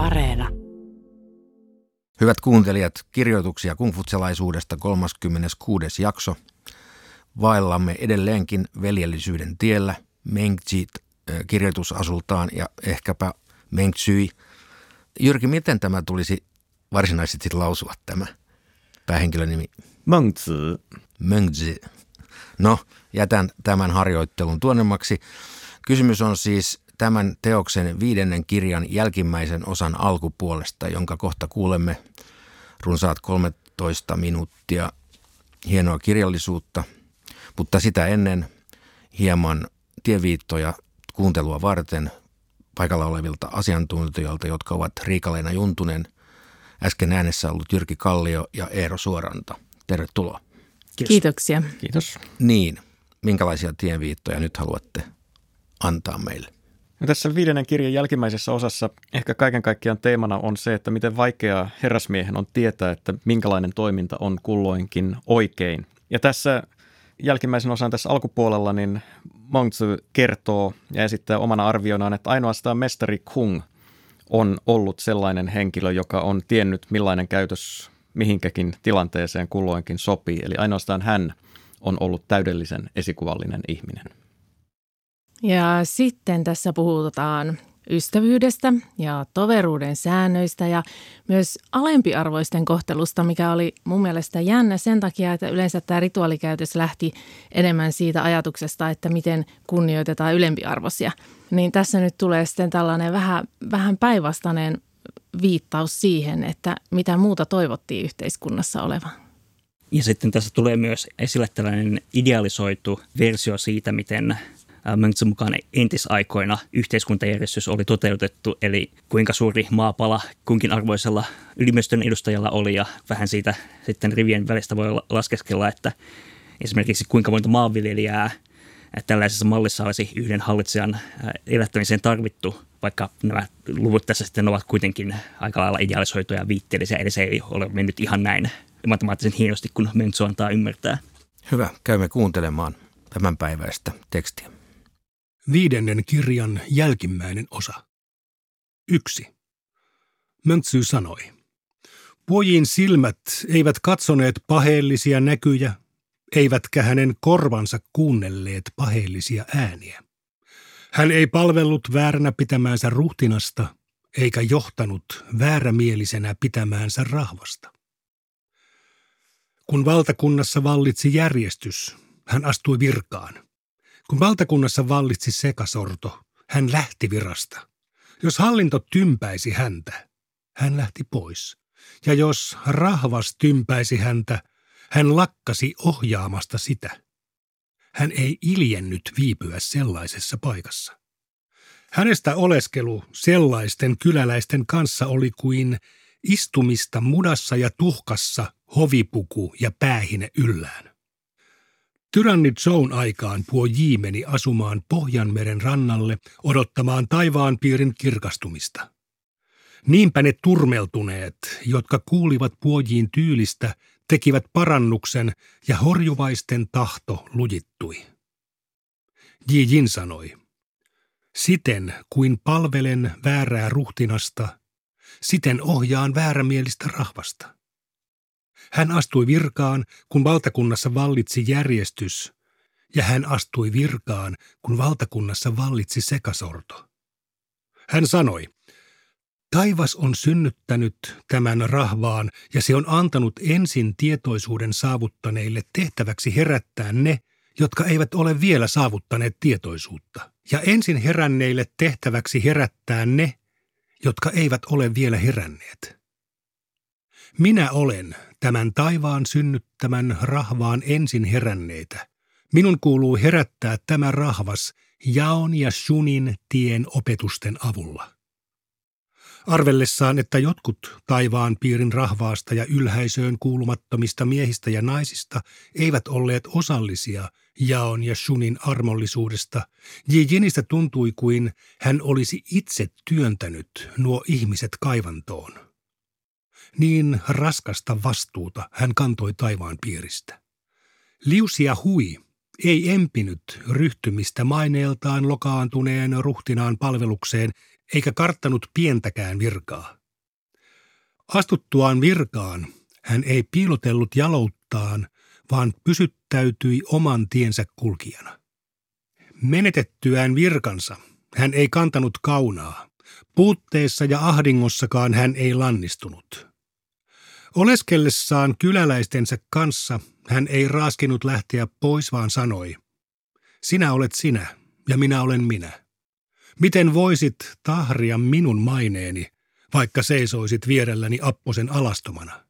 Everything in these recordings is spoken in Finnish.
Areena. Hyvät kuuntelijat, kirjoituksia kungfutselaisuudesta 36. jakso. Vaellamme edelleenkin veljellisyyden tiellä Mengjit kirjoitusasultaan ja ehkäpä Mengtsyi. Jyrki, miten tämä tulisi varsinaisesti lausua tämä päähenkilönimi? Mengzi. Mengzi. No, jätän tämän harjoittelun tuonnemmaksi. Kysymys on siis tämän teoksen viidennen kirjan jälkimmäisen osan alkupuolesta, jonka kohta kuulemme runsaat 13 minuuttia hienoa kirjallisuutta, mutta sitä ennen hieman tieviittoja kuuntelua varten paikalla olevilta asiantuntijoilta, jotka ovat Riikaleena Juntunen, äsken äänessä ollut Jyrki Kallio ja Eero Suoranta. Tervetuloa. Kiitos. Kiitoksia. Kiitos. Niin, minkälaisia tienviittoja nyt haluatte antaa meille? No tässä viidennen kirjan jälkimmäisessä osassa ehkä kaiken kaikkiaan teemana on se, että miten vaikeaa herrasmiehen on tietää, että minkälainen toiminta on kulloinkin oikein. Ja tässä jälkimmäisen osan tässä alkupuolella, niin Mongzi kertoo ja esittää omana arvionaan, että ainoastaan mestari Kung on ollut sellainen henkilö, joka on tiennyt millainen käytös mihinkäkin tilanteeseen kulloinkin sopii. Eli ainoastaan hän on ollut täydellisen esikuvallinen ihminen. Ja sitten tässä puhutaan ystävyydestä ja toveruuden säännöistä ja myös alempiarvoisten kohtelusta, mikä oli mun mielestä jännä sen takia, että yleensä tämä rituaalikäytös lähti enemmän siitä ajatuksesta, että miten kunnioitetaan ylempiarvoisia. Niin tässä nyt tulee sitten tällainen vähän, vähän päinvastainen viittaus siihen, että mitä muuta toivottiin yhteiskunnassa olevan. Ja sitten tässä tulee myös esille tällainen idealisoitu versio siitä, miten Mönksen mukaan entisaikoina yhteiskuntajärjestys oli toteutettu, eli kuinka suuri maapala kunkin arvoisella ylimystön edustajalla oli ja vähän siitä sitten rivien välistä voi laskeskella, että esimerkiksi kuinka monta maanviljelijää tällaisessa mallissa olisi yhden hallitsijan elättämiseen tarvittu, vaikka nämä luvut tässä sitten ovat kuitenkin aika lailla idealisoituja ja viitteellisiä, eli se ei ole mennyt ihan näin matemaattisen hienosti kuin Mentsu antaa ymmärtää. Hyvä, käymme kuuntelemaan tämänpäiväistä tekstiä. Viidennen kirjan jälkimmäinen osa. Yksi. Möntsy sanoi. Pojin silmät eivät katsoneet paheellisia näkyjä, eivätkä hänen korvansa kuunnelleet paheellisia ääniä. Hän ei palvellut vääränä pitämäänsä ruhtinasta, eikä johtanut väärämielisenä pitämäänsä rahvasta. Kun valtakunnassa vallitsi järjestys, hän astui virkaan – kun valtakunnassa vallitsi sekasorto, hän lähti virasta. Jos hallinto tympäisi häntä, hän lähti pois. Ja jos rahvas tympäisi häntä, hän lakkasi ohjaamasta sitä. Hän ei iljennyt viipyä sellaisessa paikassa. Hänestä oleskelu sellaisten kyläläisten kanssa oli kuin istumista mudassa ja tuhkassa hovipuku ja päähine yllään. Tyranni Joan aikaan puo J meni asumaan Pohjanmeren rannalle odottamaan taivaan piirin kirkastumista. Niinpä ne turmeltuneet, jotka kuulivat puojiin tyylistä, tekivät parannuksen ja horjuvaisten tahto lujittui. Jin sanoi, siten kuin palvelen väärää ruhtinasta, siten ohjaan väärämielistä rahvasta. Hän astui virkaan, kun valtakunnassa vallitsi järjestys, ja hän astui virkaan, kun valtakunnassa vallitsi sekasorto. Hän sanoi, Taivas on synnyttänyt tämän rahvaan ja se on antanut ensin tietoisuuden saavuttaneille tehtäväksi herättää ne, jotka eivät ole vielä saavuttaneet tietoisuutta. Ja ensin heränneille tehtäväksi herättää ne, jotka eivät ole vielä heränneet. Minä olen tämän taivaan synnyttämän rahvaan ensin heränneitä. Minun kuuluu herättää tämä rahvas jaon ja shunin tien opetusten avulla. Arvellessaan, että jotkut taivaan piirin rahvaasta ja ylhäisöön kuulumattomista miehistä ja naisista eivät olleet osallisia jaon ja shunin armollisuudesta, Jinistä tuntui kuin hän olisi itse työntänyt nuo ihmiset kaivantoon. Niin raskasta vastuuta hän kantoi taivaan piiristä. Liusia hui ei empinyt ryhtymistä maineeltaan lokaantuneen ruhtinaan palvelukseen, eikä karttanut pientäkään virkaa. Astuttuaan virkaan hän ei piilotellut jalouttaan, vaan pysyttäytyi oman tiensä kulkijana. Menetettyään virkansa hän ei kantanut kaunaa. Puutteessa ja ahdingossakaan hän ei lannistunut. Oleskellessaan kyläläistensä kanssa hän ei raaskinut lähteä pois, vaan sanoi, sinä olet sinä ja minä olen minä. Miten voisit tahria minun maineeni, vaikka seisoisit vierelläni apposen alastomana?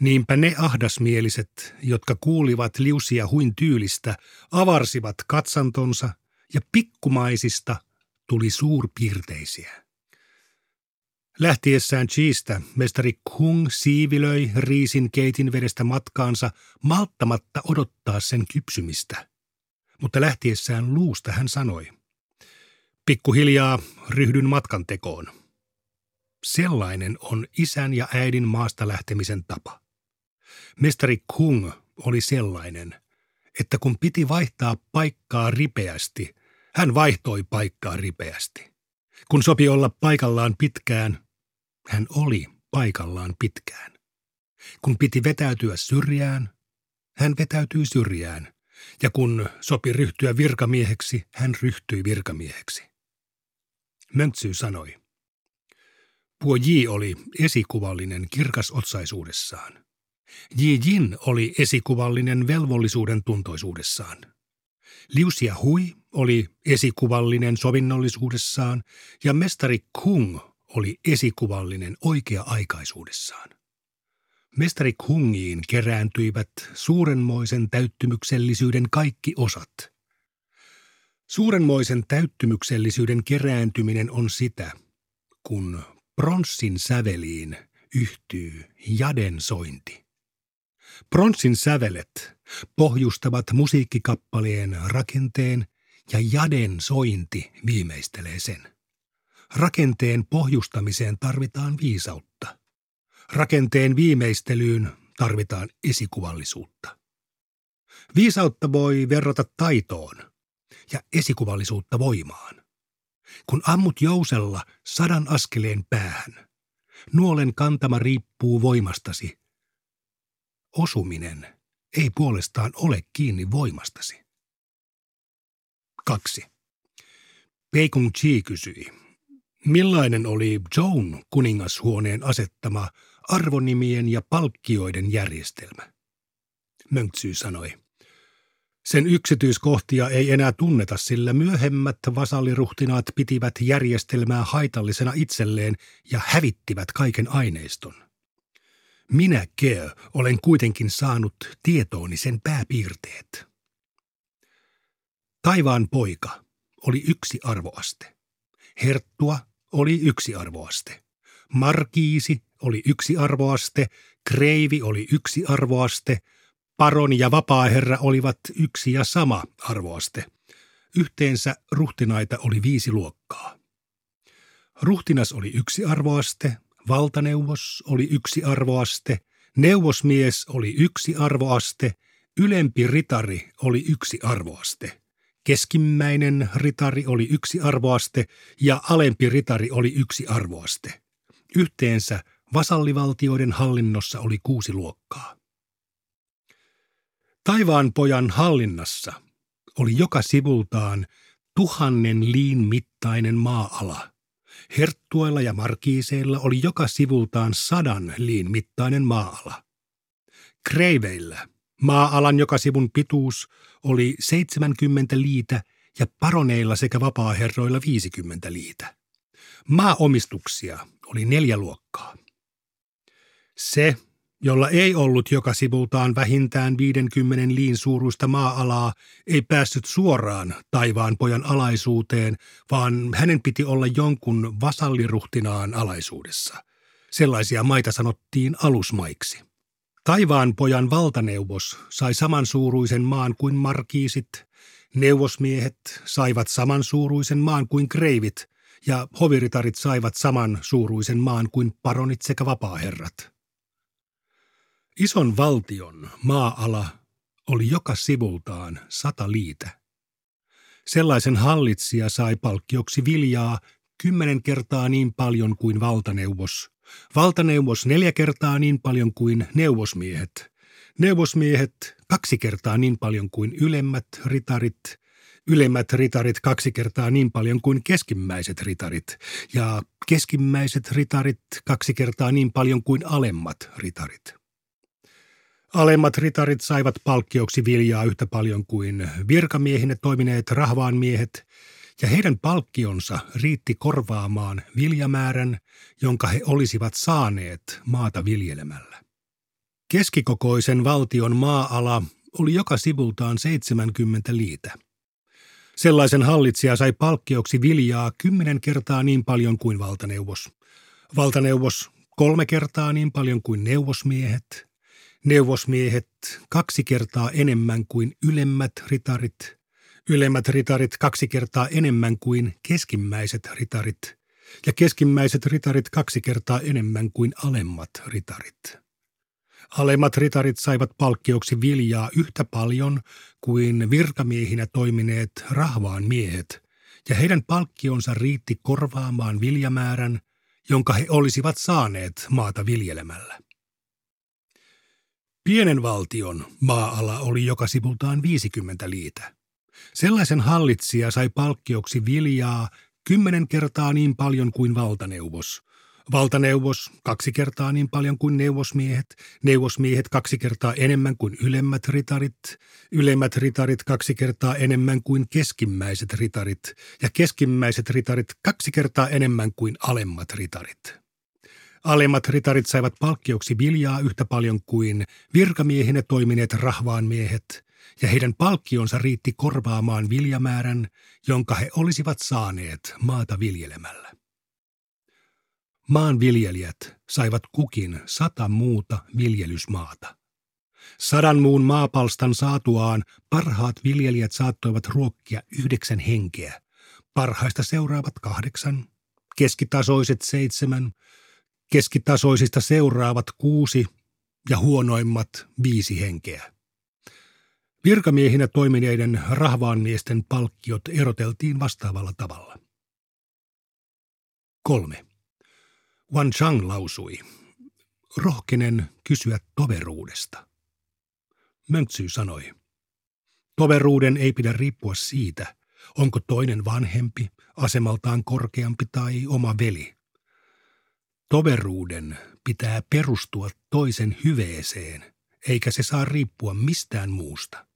Niinpä ne ahdasmieliset, jotka kuulivat liusia huin tyylistä, avarsivat katsantonsa ja pikkumaisista tuli suurpiirteisiä. Lähtiessään Chiistä mestari Kung siivilöi riisin keitin vedestä matkaansa malttamatta odottaa sen kypsymistä. Mutta lähtiessään luusta hän sanoi, pikkuhiljaa ryhdyn matkan tekoon. Sellainen on isän ja äidin maasta lähtemisen tapa. Mestari Kung oli sellainen, että kun piti vaihtaa paikkaa ripeästi, hän vaihtoi paikkaa ripeästi. Kun sopi olla paikallaan pitkään, hän oli paikallaan pitkään. Kun piti vetäytyä syrjään, hän vetäytyi syrjään. Ja kun sopi ryhtyä virkamieheksi, hän ryhtyi virkamieheksi. Möntsy sanoi. Puo Ji oli esikuvallinen kirkasotsaisuudessaan. Ji Jin oli esikuvallinen velvollisuuden tuntoisuudessaan. Liusia Hui oli esikuvallinen sovinnollisuudessaan ja mestari Kung oli esikuvallinen oikea-aikaisuudessaan. Mestari Kungiin kerääntyivät suurenmoisen täyttymyksellisyyden kaikki osat. Suurenmoisen täyttymyksellisyyden kerääntyminen on sitä, kun pronssin säveliin yhtyy jaden sointi. Pronssin sävelet pohjustavat musiikkikappaleen rakenteen ja jaden sointi viimeistelee sen. Rakenteen pohjustamiseen tarvitaan viisautta. Rakenteen viimeistelyyn tarvitaan esikuvallisuutta. Viisautta voi verrata taitoon ja esikuvallisuutta voimaan. Kun ammut jousella sadan askeleen päähän, nuolen kantama riippuu voimastasi. Osuminen ei puolestaan ole kiinni voimastasi. 2. Peikung Chi kysyi, Millainen oli Joan kuningashuoneen asettama arvonimien ja palkkioiden järjestelmä? Mönksy sanoi. Sen yksityiskohtia ei enää tunneta, sillä myöhemmät vasalliruhtinaat pitivät järjestelmää haitallisena itselleen ja hävittivät kaiken aineiston. Minä, Keo, olen kuitenkin saanut tietooni sen pääpiirteet. Taivaan poika oli yksi arvoaste. Herttua oli yksi arvoaste. Markiisi oli yksi arvoaste, kreivi oli yksi arvoaste, paroni ja vapaaherra olivat yksi ja sama arvoaste. Yhteensä ruhtinaita oli viisi luokkaa. Ruhtinas oli yksi arvoaste, valtaneuvos oli yksi arvoaste, neuvosmies oli yksi arvoaste, ylempi ritari oli yksi arvoaste – Keskimmäinen ritari oli yksi arvoaste ja alempi ritari oli yksi arvoaste. Yhteensä vasallivaltioiden hallinnossa oli kuusi luokkaa. Taivaan pojan hallinnassa oli joka sivultaan tuhannen liin mittainen maa-ala. Herttuilla ja markiiseilla oli joka sivultaan sadan liin mittainen maa-ala. Kreiveillä maa-alan joka sivun pituus oli 70 liitä ja paroneilla sekä vapaaherroilla 50 liitä. Maaomistuksia oli neljä luokkaa. Se, jolla ei ollut joka sivultaan vähintään 50 liin suuruista maa-alaa, ei päässyt suoraan taivaan pojan alaisuuteen, vaan hänen piti olla jonkun vasalliruhtinaan alaisuudessa. Sellaisia maita sanottiin alusmaiksi. Taivaan pojan valtaneuvos sai samansuuruisen maan kuin markiisit, neuvosmiehet saivat samansuuruisen maan kuin kreivit ja hoviritarit saivat saman suuruisen maan kuin paronit sekä vapaaherrat. Ison valtion maa-ala oli joka sivultaan sata liitä. Sellaisen hallitsija sai palkkioksi viljaa kymmenen kertaa niin paljon kuin valtaneuvos. Valtaneuvos neljä kertaa niin paljon kuin neuvosmiehet. Neuvosmiehet kaksi kertaa niin paljon kuin ylemmät ritarit. Ylemmät ritarit kaksi kertaa niin paljon kuin keskimmäiset ritarit. Ja keskimmäiset ritarit kaksi kertaa niin paljon kuin alemmat ritarit. Alemmat ritarit saivat palkkioksi viljaa yhtä paljon kuin virkamiehinä toimineet rahvaanmiehet, ja heidän palkkionsa riitti korvaamaan viljamäärän, jonka he olisivat saaneet maata viljelemällä. Keskikokoisen valtion maa-ala oli joka sivultaan 70 liitä. Sellaisen hallitsija sai palkkioksi viljaa kymmenen kertaa niin paljon kuin valtaneuvos. Valtaneuvos kolme kertaa niin paljon kuin neuvosmiehet – neuvosmiehet kaksi kertaa enemmän kuin ylemmät ritarit, ylemmät ritarit kaksi kertaa enemmän kuin keskimmäiset ritarit ja keskimmäiset ritarit kaksi kertaa enemmän kuin alemmat ritarit. Alemmat ritarit saivat palkkioksi viljaa yhtä paljon kuin virkamiehinä toimineet rahvaan miehet, ja heidän palkkionsa riitti korvaamaan viljamäärän, jonka he olisivat saaneet maata viljelemällä. Pienen valtion maa-ala oli joka sivultaan 50 liitä. Sellaisen hallitsija sai palkkioksi viljaa kymmenen kertaa niin paljon kuin valtaneuvos. Valtaneuvos kaksi kertaa niin paljon kuin neuvosmiehet, neuvosmiehet kaksi kertaa enemmän kuin ylemmät ritarit, ylemmät ritarit kaksi kertaa enemmän kuin keskimmäiset ritarit ja keskimmäiset ritarit kaksi kertaa enemmän kuin alemmat ritarit. Alemmat ritarit saivat palkkioksi viljaa yhtä paljon kuin virkamiehinä toimineet rahvaan miehet, ja heidän palkkionsa riitti korvaamaan viljamäärän, jonka he olisivat saaneet maata viljelemällä. Maanviljelijät saivat kukin sata muuta viljelysmaata. Sadan muun maapalstan saatuaan parhaat viljelijät saattoivat ruokkia yhdeksän henkeä, parhaista seuraavat kahdeksan, keskitasoiset seitsemän, Keskitasoisista seuraavat kuusi ja huonoimmat viisi henkeä. Virkamiehinä toimineiden rahvaanmiesten palkkiot eroteltiin vastaavalla tavalla. Kolme. Wan Chang lausui, rohkenen kysyä toveruudesta. Mönksy sanoi, toveruuden ei pidä riippua siitä, onko toinen vanhempi, asemaltaan korkeampi tai oma veli. Toveruuden pitää perustua toisen hyveeseen, eikä se saa riippua mistään muusta.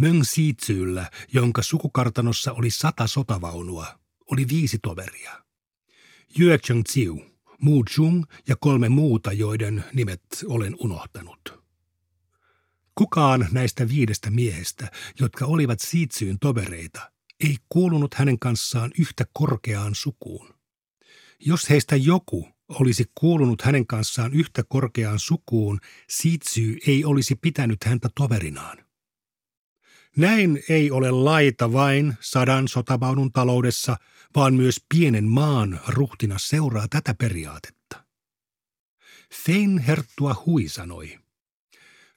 Möng Siitsyllä, jonka sukukartanossa oli sata sotavaunua, oli viisi toveria. Yue Cheng Tsiu, Mu Chung ja kolme muuta, joiden nimet olen unohtanut. Kukaan näistä viidestä miehestä, jotka olivat Siitsyyn tovereita, ei kuulunut hänen kanssaan yhtä korkeaan sukuun. Jos heistä joku olisi kuulunut hänen kanssaan yhtä korkeaan sukuun, Sitsy ei olisi pitänyt häntä toverinaan. Näin ei ole laita vain sadan sotavaunun taloudessa, vaan myös pienen maan ruhtina seuraa tätä periaatetta. Fein Herttua Hui sanoi,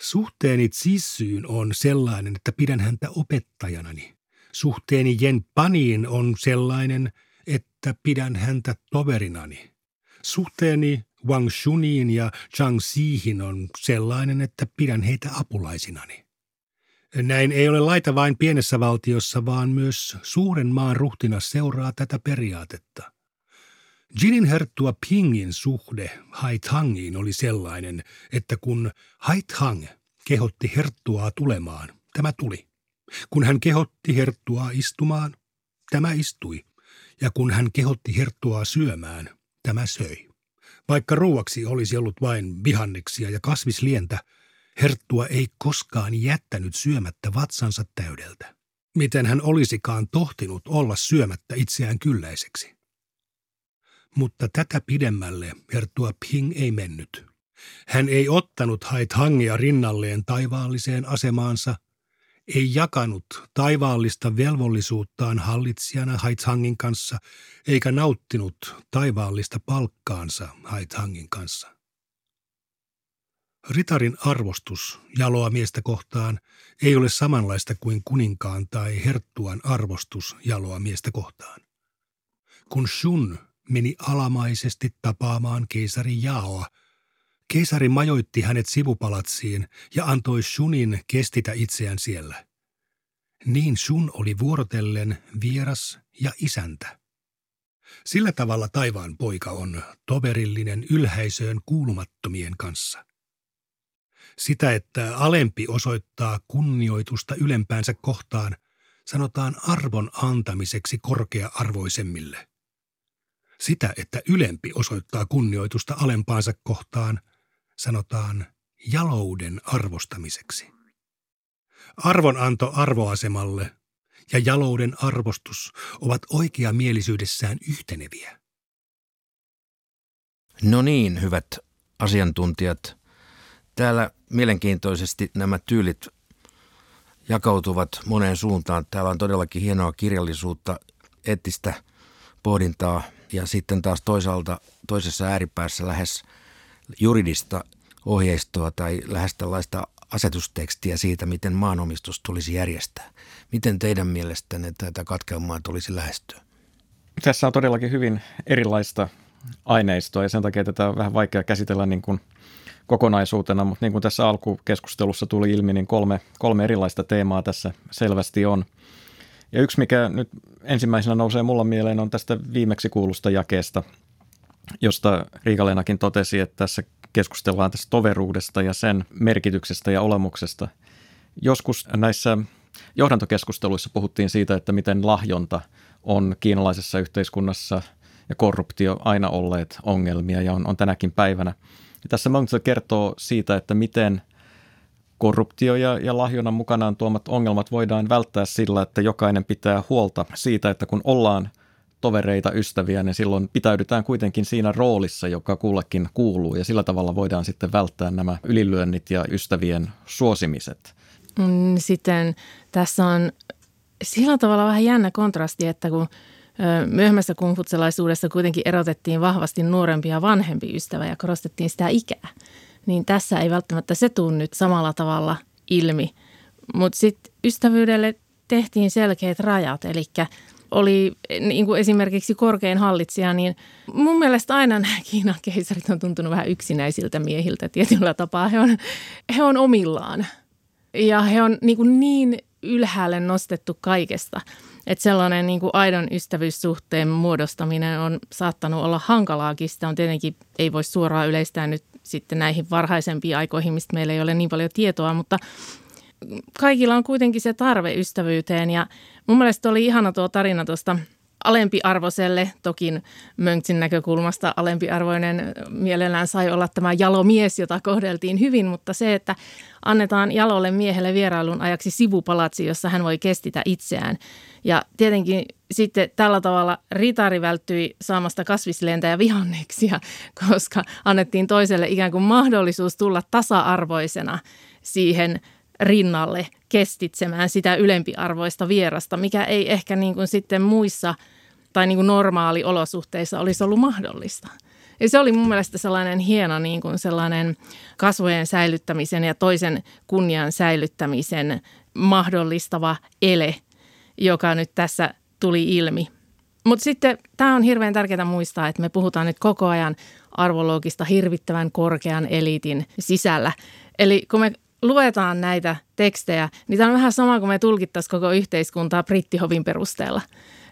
Suhteeni Tsissyyn on sellainen, että pidän häntä opettajanani. Suhteeni Jen Paniin on sellainen, että pidän häntä toverinani. Suhteeni Wang Shuniin ja Zhang Xihin on sellainen, että pidän heitä apulaisinani. Näin ei ole laita vain pienessä valtiossa, vaan myös suuren maan ruhtinas seuraa tätä periaatetta. Jinin herttua Pingin suhde Haithangiin oli sellainen, että kun Haithang kehotti herttuaa tulemaan, tämä tuli. Kun hän kehotti herttuaa istumaan, tämä istui ja kun hän kehotti herttuaa syömään, tämä söi. Vaikka ruuaksi olisi ollut vain vihanneksia ja kasvislientä, herttua ei koskaan jättänyt syömättä vatsansa täydeltä. Miten hän olisikaan tohtinut olla syömättä itseään kylläiseksi? Mutta tätä pidemmälle herttua Ping ei mennyt. Hän ei ottanut hait hangia rinnalleen taivaalliseen asemaansa – ei jakanut taivaallista velvollisuuttaan hallitsijana Haithangin kanssa, eikä nauttinut taivaallista palkkaansa Haithangin kanssa. Ritarin arvostus jaloa miestä kohtaan ei ole samanlaista kuin kuninkaan tai herttuan arvostus jaloa miestä kohtaan. kun Shun meni alamaisesti tapaamaan keisari Jaoa, keisari majoitti hänet sivupalatsiin ja antoi Shunin kestitä itseään siellä. Niin Shun oli vuorotellen vieras ja isäntä. Sillä tavalla taivaan poika on toverillinen ylhäisöön kuulumattomien kanssa. Sitä, että alempi osoittaa kunnioitusta ylempäänsä kohtaan, sanotaan arvon antamiseksi korkea-arvoisemmille. Sitä, että ylempi osoittaa kunnioitusta alempaansa kohtaan, sanotaan jalouden arvostamiseksi. Arvonanto arvoasemalle ja jalouden arvostus ovat oikeamielisyydessään yhteneviä. No niin, hyvät asiantuntijat. Täällä mielenkiintoisesti nämä tyylit jakautuvat moneen suuntaan. Täällä on todellakin hienoa kirjallisuutta, eettistä pohdintaa ja sitten taas toisaalta toisessa ääripäässä lähes juridista ohjeistoa tai lähes tällaista asetustekstiä siitä, miten maanomistus tulisi järjestää. Miten teidän mielestänne tätä katkelmaa tulisi lähestyä? Tässä on todellakin hyvin erilaista aineistoa ja sen takia tätä on vähän vaikea käsitellä niin kuin kokonaisuutena, mutta niin kuin tässä alkukeskustelussa tuli ilmi, niin kolme, kolme erilaista teemaa tässä selvästi on. Ja yksi, mikä nyt ensimmäisenä nousee mulla mieleen, on tästä viimeksi kuulusta jakeesta, josta Riikalenakin totesi, että tässä keskustellaan tästä toveruudesta ja sen merkityksestä ja olemuksesta. Joskus näissä johdantokeskusteluissa puhuttiin siitä, että miten lahjonta on kiinalaisessa yhteiskunnassa ja korruptio aina olleet ongelmia ja on, on tänäkin päivänä. Ja tässä Mönchel kertoo siitä, että miten korruptio ja, ja lahjonnan mukanaan tuomat ongelmat voidaan välttää sillä, että jokainen pitää huolta siitä, että kun ollaan tovereita, ystäviä, niin silloin pitäydytään kuitenkin siinä roolissa, joka kullekin kuuluu ja sillä tavalla voidaan sitten välttää nämä ylilyönnit ja ystävien suosimiset. Mm, sitten tässä on sillä tavalla vähän jännä kontrasti, että kun myöhemmässä kungfutselaisuudessa kuitenkin erotettiin vahvasti nuorempi ja vanhempi ystävä ja korostettiin sitä ikää, niin tässä ei välttämättä se tule nyt samalla tavalla ilmi. Mutta sitten ystävyydelle tehtiin selkeät rajat, eli oli niin kuin esimerkiksi korkein hallitsija, niin mun mielestä aina nämä Kiinan keisarit on tuntunut vähän yksinäisiltä miehiltä tietyllä tapaa. He on, he on omillaan ja he on niin, kuin niin ylhäälle nostettu kaikesta, että sellainen niin kuin aidon ystävyyssuhteen muodostaminen on saattanut olla hankalaakin. Sitä on tietenkin, ei voi suoraan yleistää nyt sitten näihin varhaisempiin aikoihin, mistä meillä ei ole niin paljon tietoa, mutta kaikilla on kuitenkin se tarve ystävyyteen ja mun mielestä oli ihana tuo tarina tuosta alempiarvoiselle, toki Mönksin näkökulmasta alempiarvoinen mielellään sai olla tämä jalomies, jota kohdeltiin hyvin, mutta se, että annetaan jalolle miehelle vierailun ajaksi sivupalatsi, jossa hän voi kestitä itseään. Ja tietenkin sitten tällä tavalla ritari välttyi saamasta kasvislentäjä vihanneksia, koska annettiin toiselle ikään kuin mahdollisuus tulla tasa-arvoisena siihen rinnalle kestitsemään sitä ylempiarvoista vierasta, mikä ei ehkä niin kuin sitten muissa tai niin kuin normaaliolosuhteissa olisi ollut mahdollista. Ja se oli mun mielestä sellainen hieno niin kuin sellainen kasvojen säilyttämisen ja toisen kunnian säilyttämisen mahdollistava ele, joka nyt tässä tuli ilmi. Mutta sitten tämä on hirveän tärkeää muistaa, että me puhutaan nyt koko ajan arvologista hirvittävän korkean eliitin sisällä. Eli kun me luetaan näitä tekstejä, niin tämä on vähän sama kuin me tulkittaisiin koko yhteiskuntaa brittihovin perusteella.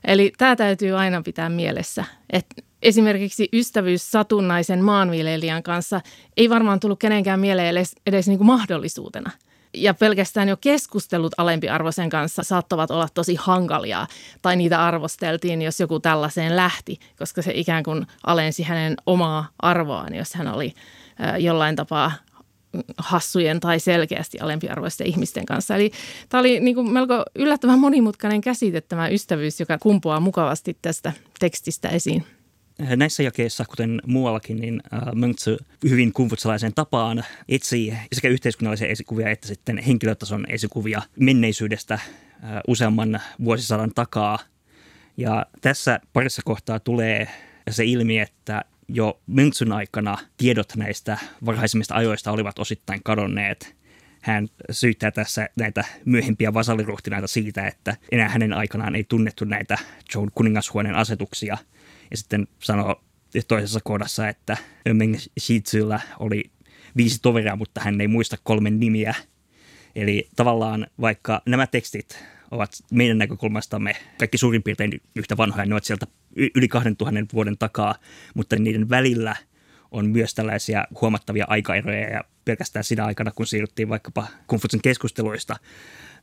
Eli tämä täytyy aina pitää mielessä, että esimerkiksi ystävyys satunnaisen maanviljelijän kanssa ei varmaan tullut kenenkään mieleen edes, edes niin kuin mahdollisuutena. Ja pelkästään jo keskustelut alempiarvoisen kanssa saattavat olla tosi hankalia, tai niitä arvosteltiin, jos joku tällaiseen lähti, koska se ikään kuin alensi hänen omaa arvoaan, jos hän oli jollain tapaa hassujen tai selkeästi alempiarvoisten ihmisten kanssa. Eli tämä oli niin kuin melko yllättävän monimutkainen käsite tämä ystävyys, joka kumpuaa mukavasti tästä tekstistä esiin. Näissä jakeissa, kuten muuallakin, niin äh, Möntsö hyvin kumfutsalaisen tapaan etsii sekä yhteiskunnallisia esikuvia että sitten henkilötason esikuvia menneisyydestä äh, useamman vuosisadan takaa. Ja tässä parissa kohtaa tulee se ilmi, että jo Münchsyn aikana tiedot näistä varhaisimmista ajoista olivat osittain kadonneet. Hän syyttää tässä näitä myöhempiä vasalliruhtinaita siitä, että enää hänen aikanaan ei tunnettu näitä Joan kuningashuoneen asetuksia. Ja sitten sanoo toisessa kohdassa, että Meng Shizulla oli viisi toveria, mutta hän ei muista kolmen nimiä. Eli tavallaan vaikka nämä tekstit ovat meidän näkökulmastamme kaikki suurin piirtein yhtä vanhoja, ne ovat sieltä yli 2000 vuoden takaa, mutta niiden välillä on myös tällaisia huomattavia aikaeroja ja pelkästään siinä aikana, kun siirryttiin vaikkapa Konfutsin keskusteluista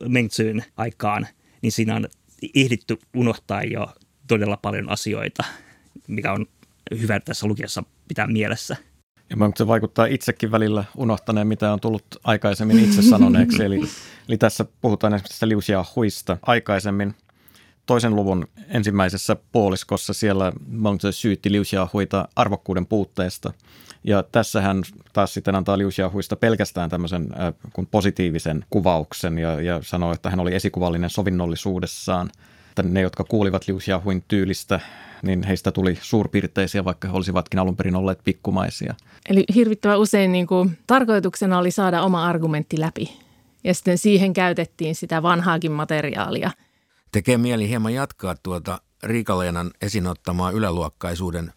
Mengtsyyn aikaan, niin siinä on ehditty unohtaa jo todella paljon asioita, mikä on hyvä tässä lukiessa pitää mielessä. Ja se vaikuttaa itsekin välillä unohtaneen, mitä on tullut aikaisemmin itse sanoneeksi. Eli, eli tässä puhutaan esimerkiksi Liu Xiaohuista aikaisemmin. Toisen luvun ensimmäisessä puoliskossa siellä Mengzi syytti Liu Xiaohuita arvokkuuden puutteesta. Ja tässä hän taas sitten antaa Liu Xiaohuista pelkästään tämmöisen äh, kun positiivisen kuvauksen ja, ja sanoo, että hän oli esikuvallinen sovinnollisuudessaan. Että ne, jotka kuulivat Liu Xiaohuin tyylistä, niin heistä tuli suurpiirteisiä, vaikka he olisivatkin alun perin olleet pikkumaisia. Eli hirvittävän usein niin kuin, tarkoituksena oli saada oma argumentti läpi. Ja sitten siihen käytettiin sitä vanhaakin materiaalia. Tekee mieli hieman jatkaa tuota Riikaleenan esinottamaa yläluokkaisuuden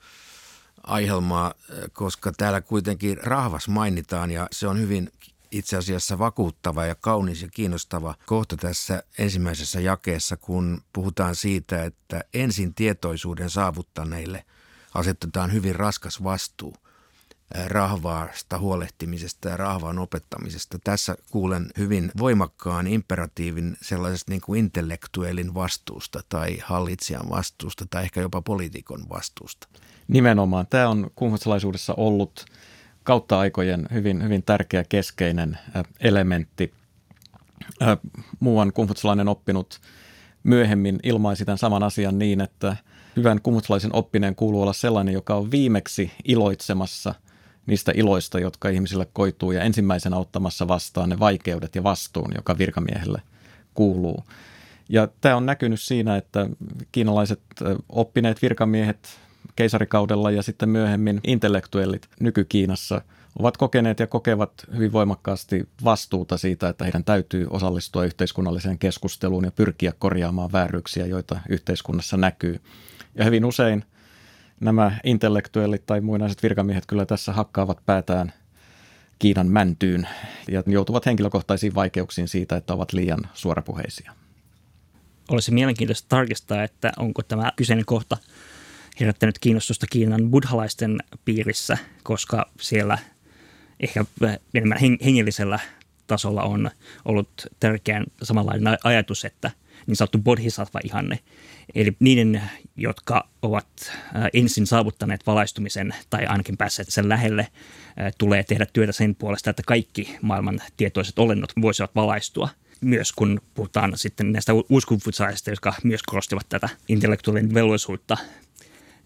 aihelmaa, koska täällä kuitenkin rahvas mainitaan ja se on hyvin itse asiassa vakuuttava ja kaunis ja kiinnostava kohta tässä ensimmäisessä jakeessa, kun puhutaan siitä, että ensin tietoisuuden saavuttaneille asetetaan hyvin raskas vastuu rahvaasta huolehtimisesta ja rahvaan opettamisesta. Tässä kuulen hyvin voimakkaan imperatiivin sellaisesta niin kuin intellektuellin vastuusta tai hallitsijan vastuusta tai ehkä jopa poliitikon vastuusta. Nimenomaan. Tämä on kummatsalaisuudessa ollut kautta aikojen hyvin, hyvin tärkeä keskeinen elementti. Muuan kumfutsalainen oppinut myöhemmin ilmaisi tämän saman asian niin, että hyvän kumfutsalaisen oppineen kuuluu olla sellainen, joka on viimeksi iloitsemassa niistä iloista, jotka ihmisille koituu ja ensimmäisenä ottamassa vastaan ne vaikeudet ja vastuun, joka virkamiehelle kuuluu. Ja tämä on näkynyt siinä, että kiinalaiset oppineet virkamiehet keisarikaudella ja sitten myöhemmin intellektuellit nyky-Kiinassa ovat kokeneet ja kokevat hyvin voimakkaasti vastuuta siitä, että heidän täytyy osallistua yhteiskunnalliseen keskusteluun ja pyrkiä korjaamaan vääryyksiä, joita yhteiskunnassa näkyy. Ja hyvin usein nämä intellektuellit tai muinaiset virkamiehet kyllä tässä hakkaavat päätään Kiinan mäntyyn ja joutuvat henkilökohtaisiin vaikeuksiin siitä, että ovat liian suorapuheisia. Olisi mielenkiintoista tarkistaa, että onko tämä kyseinen kohta – herättänyt kiinnostusta Kiinan buddhalaisten piirissä, koska siellä ehkä enemmän hengellisellä tasolla on ollut tärkeän samanlainen ajatus, että niin sanottu bodhisattva-ihanne. Eli niiden, jotka ovat ensin saavuttaneet valaistumisen tai ainakin päässeet sen lähelle, tulee tehdä työtä sen puolesta, että kaikki maailman tietoiset olennot voisivat valaistua. Myös kun puhutaan sitten näistä uuskonfutsaista, jotka myös korostivat tätä intellektuaalinen velvollisuutta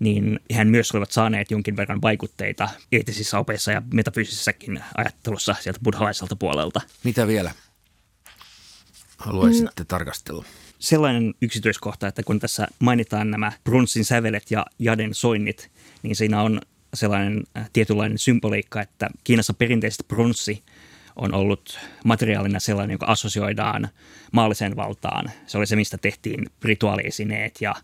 niin hän myös olivat saaneet jonkin verran vaikutteita eettisissä opeissa ja metafyysisessäkin ajattelussa sieltä buddhalaiselta puolelta. Mitä vielä haluaisitte mm. tarkastella? Sellainen yksityiskohta, että kun tässä mainitaan nämä brunssin sävelet ja jaden soinnit, niin siinä on sellainen äh, tietynlainen symboliikka, että Kiinassa perinteisesti brunssi on ollut materiaalina sellainen, joka assosioidaan maalliseen valtaan. Se oli se, mistä tehtiin rituaaliesineet ja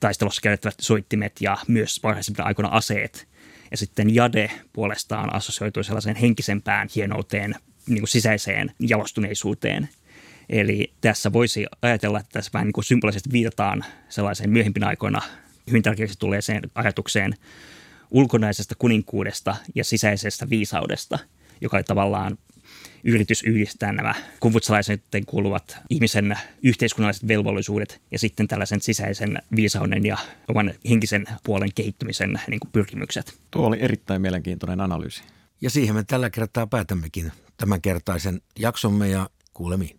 taistelussa käytettävät soittimet ja myös varhaisempina aikoina aseet. Ja sitten jade puolestaan assosioitui sellaiseen henkisempään hienouteen, niin kuin sisäiseen jalostuneisuuteen. Eli tässä voisi ajatella, että tässä vähän niin kuin symbolisesti viitataan sellaiseen myöhempinä aikoina hyvin tärkeäksi tulleeseen ajatukseen ulkonaisesta kuninkuudesta ja sisäisestä viisaudesta, joka oli tavallaan yritys yhdistää nämä kumfutsalaisen kuuluvat ihmisen yhteiskunnalliset velvollisuudet ja sitten tällaisen sisäisen viisauden ja oman henkisen puolen kehittymisen niin kuin pyrkimykset. Tuo oli erittäin mielenkiintoinen analyysi. Ja siihen me tällä kertaa päätämmekin tämänkertaisen jaksomme ja kuulemiin.